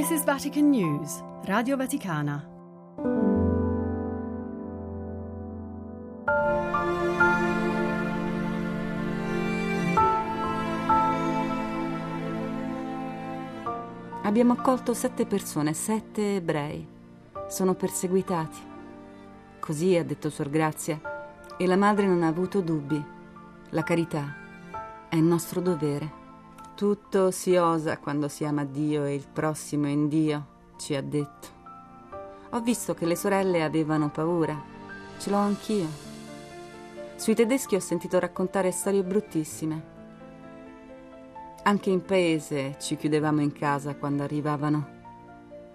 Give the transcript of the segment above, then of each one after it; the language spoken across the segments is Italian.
This is Vatican News, Radio Vaticana. Abbiamo accolto sette persone, sette ebrei. Sono perseguitati. Così ha detto Suor Grazia, e la madre non ha avuto dubbi. La carità è il nostro dovere. Tutto si osa quando si ama Dio e il prossimo in Dio, ci ha detto. Ho visto che le sorelle avevano paura. Ce l'ho anch'io. Sui tedeschi ho sentito raccontare storie bruttissime. Anche in paese ci chiudevamo in casa quando arrivavano.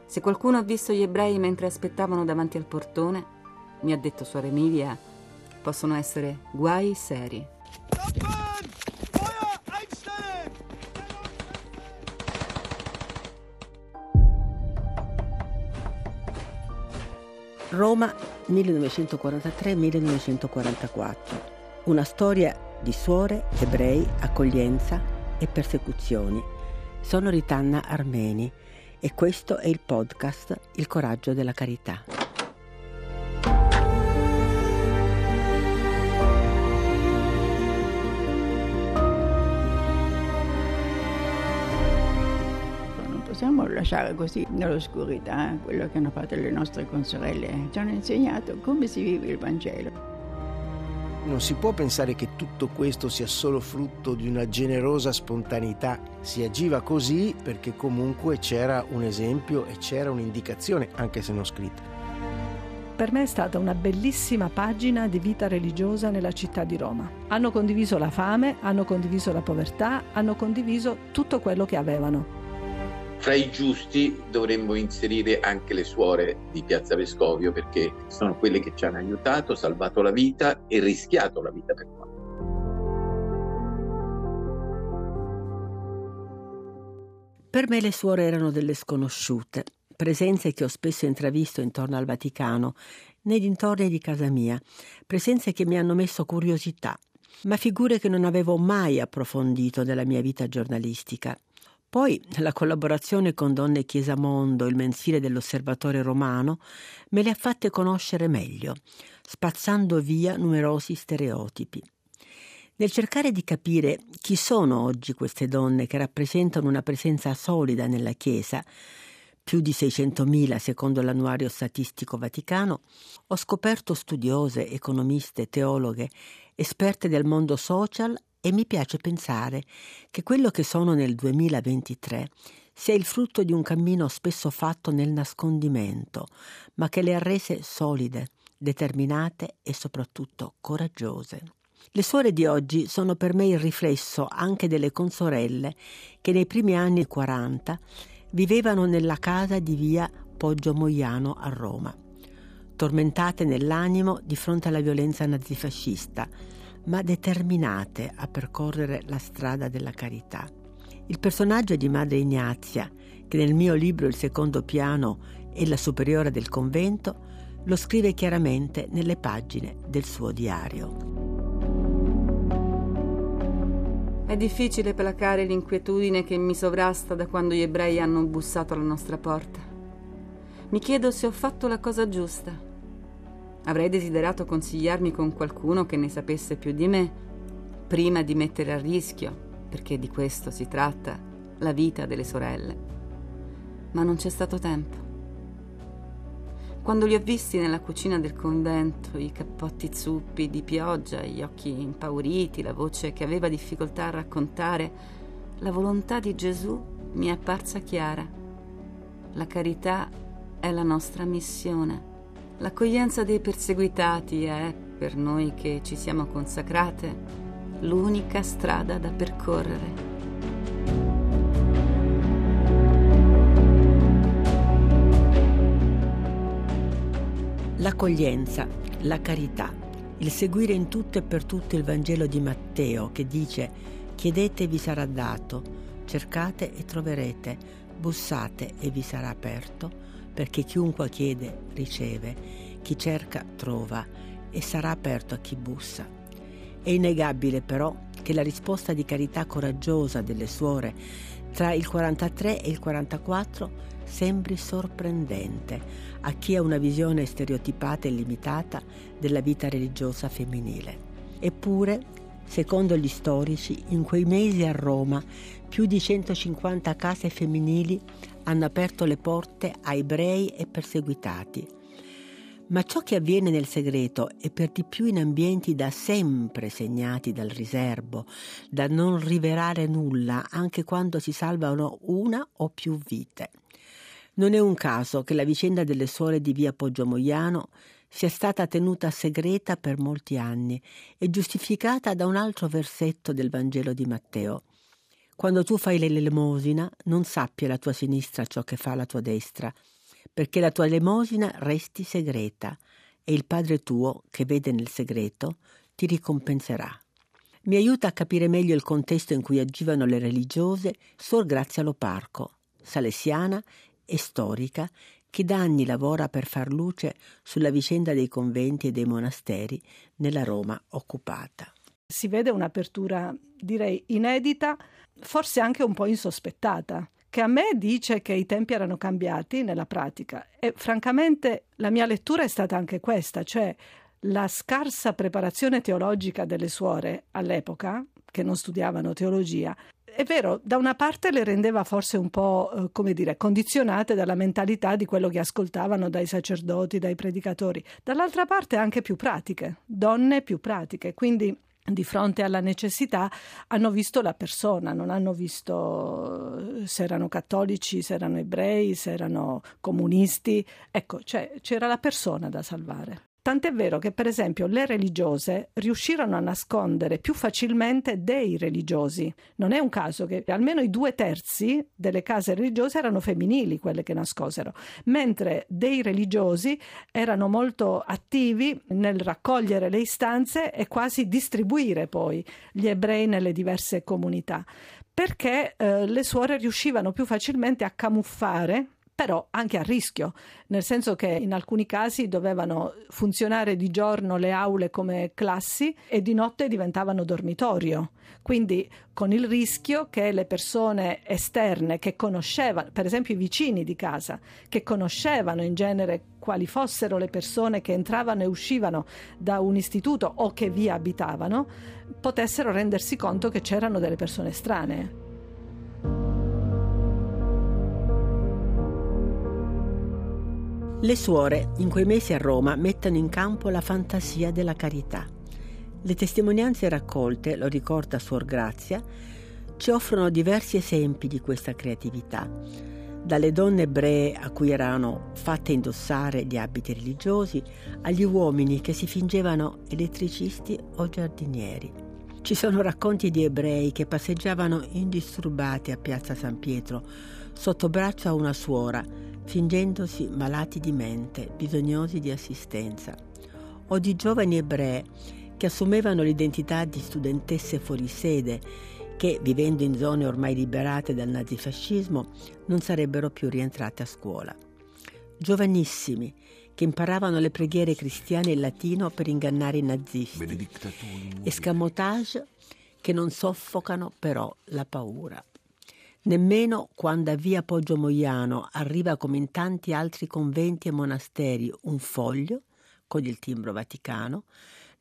Se qualcuno ha visto gli ebrei mentre aspettavano davanti al portone, mi ha detto suor Emilia, possono essere guai seri. Roma 1943-1944. Una storia di suore, ebrei, accoglienza e persecuzioni. Sono Ritanna Armeni e questo è il podcast Il coraggio della carità. Lasciare così nell'oscurità quello che hanno fatto le nostre consorelle. Ci hanno insegnato come si vive il Vangelo. Non si può pensare che tutto questo sia solo frutto di una generosa spontaneità. Si agiva così perché comunque c'era un esempio e c'era un'indicazione, anche se non scritta. Per me è stata una bellissima pagina di vita religiosa nella città di Roma. Hanno condiviso la fame, hanno condiviso la povertà, hanno condiviso tutto quello che avevano. Fra i giusti dovremmo inserire anche le suore di Piazza Vescovio perché sono quelle che ci hanno aiutato, salvato la vita e rischiato la vita per noi. Per me le suore erano delle sconosciute, presenze che ho spesso intravisto intorno al Vaticano, nei dintorni di casa mia, presenze che mi hanno messo curiosità, ma figure che non avevo mai approfondito nella mia vita giornalistica. Poi la collaborazione con Donne Chiesa Mondo, il mensile dell'Osservatore Romano, me le ha fatte conoscere meglio, spazzando via numerosi stereotipi. Nel cercare di capire chi sono oggi queste donne che rappresentano una presenza solida nella Chiesa, più di 600.000 secondo l'annuario statistico vaticano, ho scoperto studiose, economiste, teologhe, esperte del mondo social e mi piace pensare che quello che sono nel 2023 sia il frutto di un cammino spesso fatto nel nascondimento, ma che le ha rese solide, determinate e soprattutto coraggiose. Le suore di oggi sono per me il riflesso anche delle consorelle che nei primi anni 40 vivevano nella casa di via Poggio Moiano a Roma, tormentate nell'animo di fronte alla violenza nazifascista, ma determinate a percorrere la strada della carità. Il personaggio di Madre Ignazia, che nel mio libro Il secondo piano è la superiore del convento, lo scrive chiaramente nelle pagine del suo diario. È difficile placare l'inquietudine che mi sovrasta da quando gli ebrei hanno bussato alla nostra porta. Mi chiedo se ho fatto la cosa giusta Avrei desiderato consigliarmi con qualcuno che ne sapesse più di me, prima di mettere a rischio, perché di questo si tratta, la vita delle sorelle. Ma non c'è stato tempo. Quando li ho visti nella cucina del convento, i cappotti zuppi di pioggia, gli occhi impauriti, la voce che aveva difficoltà a raccontare, la volontà di Gesù mi è apparsa chiara. La carità è la nostra missione. L'accoglienza dei perseguitati è, per noi che ci siamo consacrate, l'unica strada da percorrere. L'accoglienza, la carità, il seguire in tutto e per tutto il Vangelo di Matteo che dice chiedete e vi sarà dato, cercate e troverete, bussate e vi sarà aperto, perché chiunque chiede riceve, chi cerca trova e sarà aperto a chi bussa. È innegabile però che la risposta di carità coraggiosa delle suore tra il 43 e il 44 sembri sorprendente a chi ha una visione stereotipata e limitata della vita religiosa femminile. Eppure, secondo gli storici, in quei mesi a Roma più di 150 case femminili hanno aperto le porte a ebrei e perseguitati. Ma ciò che avviene nel segreto e per di più in ambienti da sempre segnati dal riservo, da non rivelare nulla anche quando si salvano una o più vite. Non è un caso che la vicenda delle suore di via Poggio Moiano sia stata tenuta segreta per molti anni e giustificata da un altro versetto del Vangelo di Matteo. Quando tu fai l'elemosina, non sappia la tua sinistra ciò che fa la tua destra, perché la tua elemosina resti segreta e il Padre tuo, che vede nel segreto, ti ricompenserà. Mi aiuta a capire meglio il contesto in cui agivano le religiose Sor Grazia Loparco, salesiana e storica che da anni lavora per far luce sulla vicenda dei conventi e dei monasteri nella Roma occupata. Si vede un'apertura, direi, inedita, forse anche un po' insospettata, che a me dice che i tempi erano cambiati nella pratica. E francamente la mia lettura è stata anche questa, cioè la scarsa preparazione teologica delle suore all'epoca, che non studiavano teologia, è vero, da una parte le rendeva forse un po', eh, come dire, condizionate dalla mentalità di quello che ascoltavano dai sacerdoti, dai predicatori, dall'altra parte anche più pratiche, donne più pratiche, quindi di fronte alla necessità hanno visto la persona, non hanno visto eh, se erano cattolici, se erano ebrei, se erano comunisti, ecco, cioè, c'era la persona da salvare. Tant'è vero che, per esempio, le religiose riuscirono a nascondere più facilmente dei religiosi. Non è un caso che almeno i due terzi delle case religiose erano femminili, quelle che nascosero, mentre dei religiosi erano molto attivi nel raccogliere le istanze e quasi distribuire poi gli ebrei nelle diverse comunità perché eh, le suore riuscivano più facilmente a camuffare però anche a rischio, nel senso che in alcuni casi dovevano funzionare di giorno le aule come classi e di notte diventavano dormitorio. Quindi con il rischio che le persone esterne che conoscevano, per esempio i vicini di casa, che conoscevano in genere quali fossero le persone che entravano e uscivano da un istituto o che vi abitavano, potessero rendersi conto che c'erano delle persone strane. Le suore in quei mesi a Roma mettono in campo la fantasia della carità. Le testimonianze raccolte, lo ricorda Suor Grazia, ci offrono diversi esempi di questa creatività, dalle donne ebree a cui erano fatte indossare gli abiti religiosi, agli uomini che si fingevano elettricisti o giardinieri. Ci sono racconti di ebrei che passeggiavano indisturbati a Piazza San Pietro, sotto braccio a una suora, fingendosi malati di mente, bisognosi di assistenza, o di giovani ebree che assumevano l'identità di studentesse fuori sede che, vivendo in zone ormai liberate dal nazifascismo, non sarebbero più rientrate a scuola. Giovanissimi che imparavano le preghiere cristiane in latino per ingannare i nazisti. Escamotage che non soffocano però la paura. Nemmeno quando a via Poggio Moiano arriva come in tanti altri conventi e monasteri un foglio con il timbro vaticano,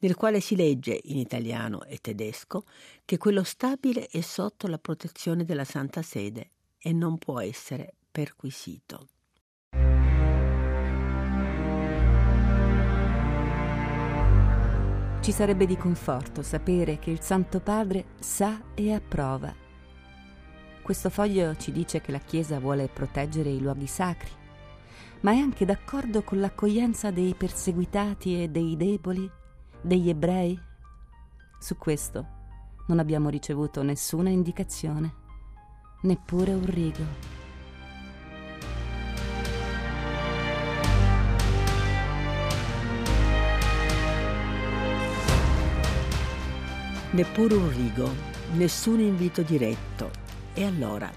nel quale si legge in italiano e tedesco che quello stabile è sotto la protezione della Santa Sede e non può essere perquisito. Ci sarebbe di conforto sapere che il Santo Padre sa e approva questo foglio ci dice che la Chiesa vuole proteggere i luoghi sacri, ma è anche d'accordo con l'accoglienza dei perseguitati e dei deboli, degli ebrei. Su questo non abbiamo ricevuto nessuna indicazione, neppure un rigo. Neppure un rigo, nessun invito diretto, e allora,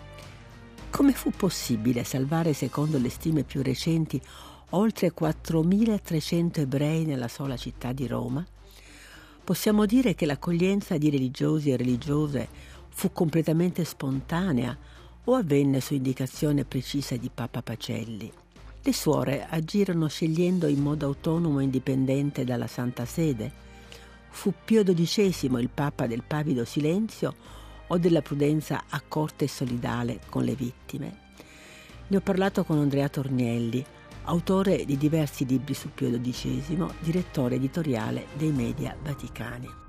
come fu possibile salvare, secondo le stime più recenti, oltre 4.300 ebrei nella sola città di Roma? Possiamo dire che l'accoglienza di religiosi e religiose fu completamente spontanea o avvenne su indicazione precisa di Papa Pacelli. Le suore agirono scegliendo in modo autonomo e indipendente dalla Santa Sede. Fu Pio XII il Papa del pavido silenzio o della prudenza accorta e solidale con le vittime. Ne ho parlato con Andrea Tornielli, autore di diversi libri su Pio XII, direttore editoriale dei media vaticani.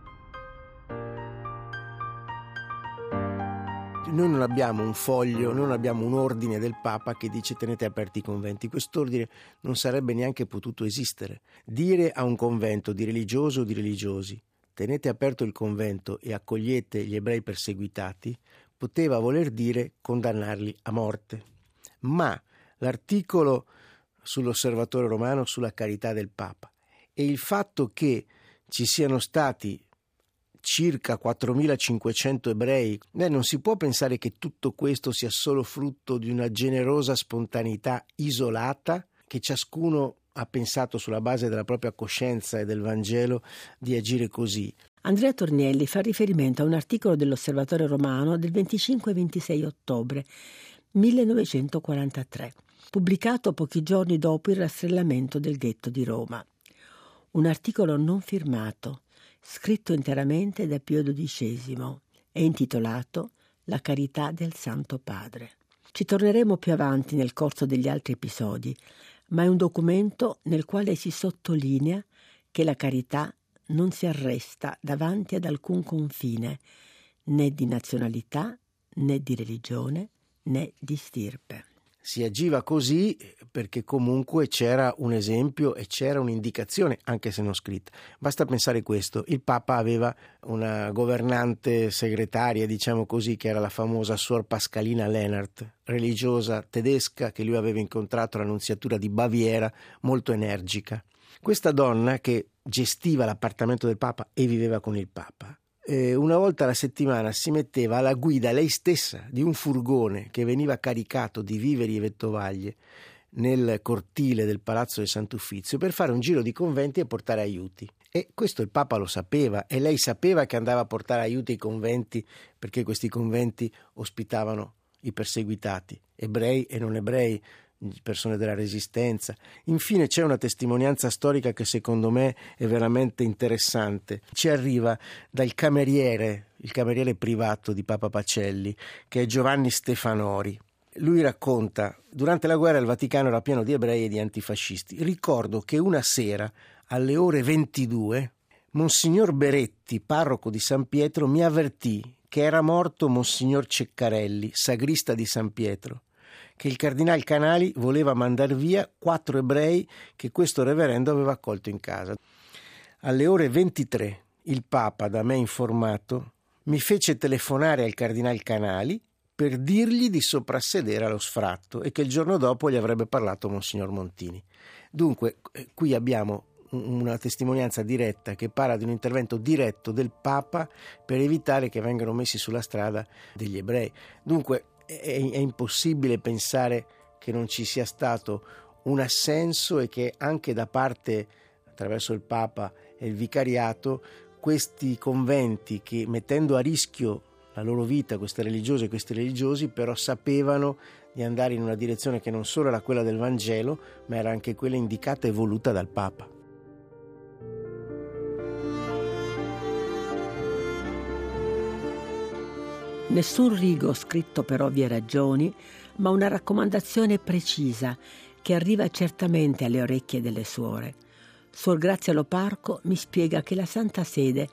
Noi non abbiamo un foglio, non abbiamo un ordine del Papa che dice tenete aperti i conventi. Quest'ordine non sarebbe neanche potuto esistere. Dire a un convento di religioso o di religiosi tenete aperto il convento e accogliete gli ebrei perseguitati poteva voler dire condannarli a morte. Ma l'articolo sull'osservatore romano sulla carità del Papa e il fatto che ci siano stati circa 4.500 ebrei, eh, non si può pensare che tutto questo sia solo frutto di una generosa spontaneità isolata che ciascuno ha pensato sulla base della propria coscienza e del Vangelo di agire così. Andrea Tornielli fa riferimento a un articolo dell'Osservatore Romano del 25-26 ottobre 1943 pubblicato pochi giorni dopo il rastrellamento del ghetto di Roma. Un articolo non firmato, scritto interamente da Pio XII e intitolato La carità del Santo Padre. Ci torneremo più avanti nel corso degli altri episodi, ma è un documento nel quale si sottolinea che la carità non si arresta davanti ad alcun confine, né di nazionalità, né di religione, né di stirpe si agiva così perché comunque c'era un esempio e c'era un'indicazione, anche se non scritta. Basta pensare questo, il Papa aveva una governante segretaria, diciamo così, che era la famosa Suor Pascalina Lennart, religiosa tedesca che lui aveva incontrato all'annunziatura di Baviera, molto energica. Questa donna che gestiva l'appartamento del Papa e viveva con il Papa, eh, una volta alla settimana si metteva alla guida lei stessa di un furgone che veniva caricato di viveri e vettovaglie nel cortile del palazzo di Sant'Uffizio per fare un giro di conventi e portare aiuti. E questo il Papa lo sapeva e lei sapeva che andava a portare aiuti ai conventi perché questi conventi ospitavano i perseguitati, ebrei e non ebrei, persone della resistenza. Infine c'è una testimonianza storica che secondo me è veramente interessante. Ci arriva dal cameriere, il cameriere privato di Papa Pacelli, che è Giovanni Stefanori. Lui racconta, durante la guerra il Vaticano era pieno di ebrei e di antifascisti. Ricordo che una sera, alle ore 22, Monsignor Beretti, parroco di San Pietro, mi avvertì che era morto Monsignor Ceccarelli, sagrista di San Pietro che il cardinale Canali voleva mandare via quattro ebrei che questo reverendo aveva accolto in casa. Alle ore 23 il Papa, da me informato, mi fece telefonare al cardinale Canali per dirgli di soprassedere allo sfratto e che il giorno dopo gli avrebbe parlato Monsignor Montini. Dunque, eh, qui abbiamo una testimonianza diretta che parla di un intervento diretto del Papa per evitare che vengano messi sulla strada degli ebrei. Dunque, è, è impossibile pensare che non ci sia stato un assenso e che anche da parte, attraverso il Papa e il Vicariato, questi conventi che mettendo a rischio la loro vita, queste religiose e questi religiosi, però sapevano di andare in una direzione che non solo era quella del Vangelo, ma era anche quella indicata e voluta dal Papa. Nessun rigo scritto per ovvie ragioni, ma una raccomandazione precisa che arriva certamente alle orecchie delle suore. Suor Grazia Loparco mi spiega che la Santa Sede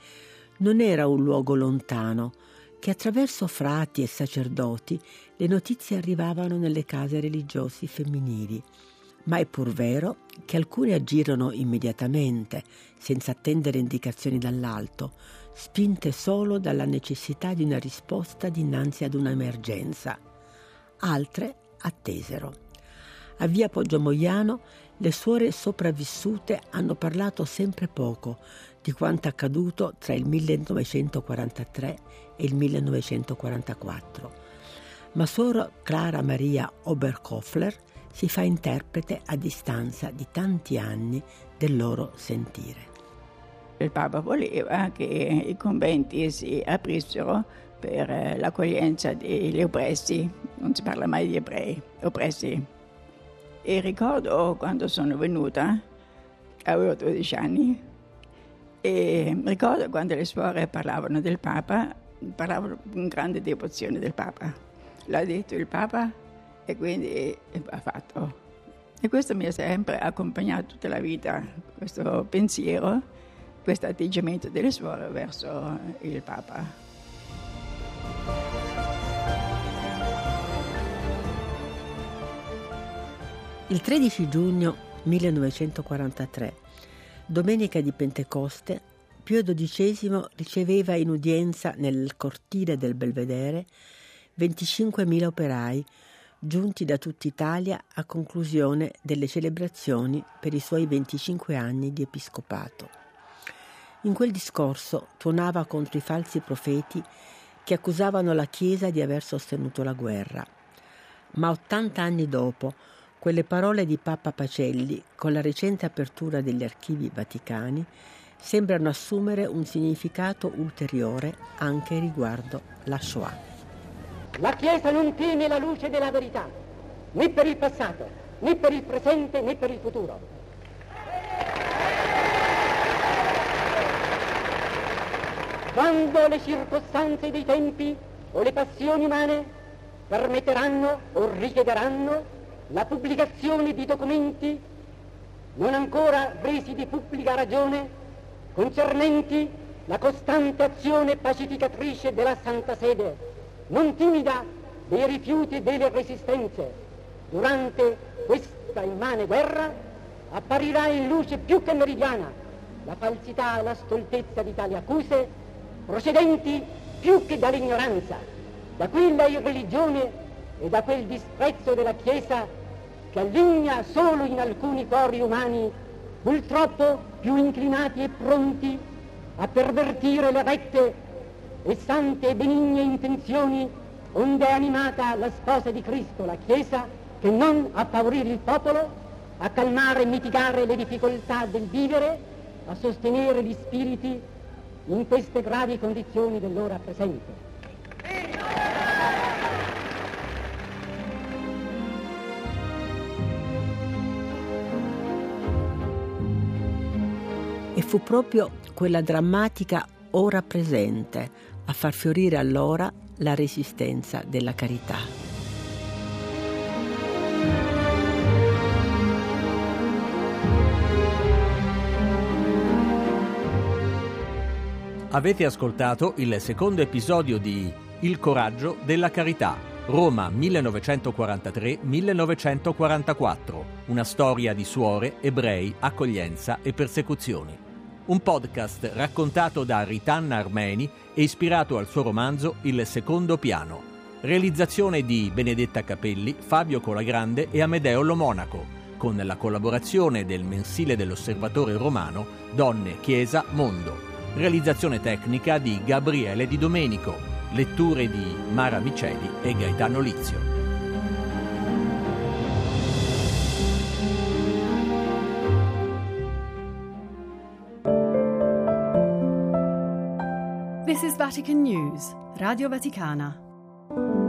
non era un luogo lontano, che attraverso frati e sacerdoti le notizie arrivavano nelle case religiosi femminili. Ma è pur vero che alcune agirono immediatamente, senza attendere indicazioni dall'alto, spinte solo dalla necessità di una risposta dinanzi ad un'emergenza. Altre attesero. A via Poggio Moiano le suore sopravvissute hanno parlato sempre poco di quanto accaduto tra il 1943 e il 1944. Ma suor Clara Maria Oberkofler si fa interprete a distanza di tanti anni del loro sentire. Il Papa voleva che i conventi si aprissero per eh, l'accoglienza degli oppressi, non si parla mai di ebrei, oppressi. E ricordo quando sono venuta, avevo 12 anni, e ricordo quando le suore parlavano del Papa, parlavano con grande devozione del Papa. L'ha detto il Papa e quindi ha fatto. E questo mi ha sempre accompagnato tutta la vita, questo pensiero, questo atteggiamento delle suore verso il Papa. Il 13 giugno 1943, domenica di Pentecoste, Pio XII riceveva in udienza nel cortile del Belvedere 25.000 operai giunti da tutta Italia a conclusione delle celebrazioni per i suoi 25 anni di episcopato. In quel discorso tuonava contro i falsi profeti che accusavano la Chiesa di aver sostenuto la guerra. Ma 80 anni dopo, quelle parole di Papa Pacelli, con la recente apertura degli archivi vaticani, sembrano assumere un significato ulteriore anche riguardo la Shoah. La Chiesa non tiene la luce della verità, né per il passato, né per il presente, né per il futuro. Quando le circostanze dei tempi o le passioni umane permetteranno o richiederanno la pubblicazione di documenti non ancora resi di pubblica ragione concernenti la costante azione pacificatrice della Santa Sede non timida dei rifiuti e delle resistenze. Durante questa immane guerra apparirà in luce più che meridiana la falsità e la stoltezza di tali accuse, procedenti più che dall'ignoranza, da quella irreligione e da quel disprezzo della Chiesa che alligna solo in alcuni cuori umani, purtroppo più inclinati e pronti a pervertire le rette e sante e benigne intenzioni onde è animata la sposa di Cristo, la Chiesa, che non a favorire il popolo, a calmare e mitigare le difficoltà del vivere, a sostenere gli spiriti in queste gravi condizioni dell'ora presente. E fu proprio quella drammatica ora presente a far fiorire allora la resistenza della carità. Avete ascoltato il secondo episodio di Il coraggio della carità, Roma 1943-1944, una storia di suore, ebrei, accoglienza e persecuzioni un podcast raccontato da Ritanna Armeni e ispirato al suo romanzo Il secondo piano. Realizzazione di Benedetta Capelli, Fabio Colagrande e Amedeo Lomonaco, con la collaborazione del mensile dell'Osservatore Romano Donne, Chiesa, Mondo. Realizzazione tecnica di Gabriele Di Domenico. Letture di Mara Miceli e Gaetano Lizio. This is Vatican News, Radio Vaticana.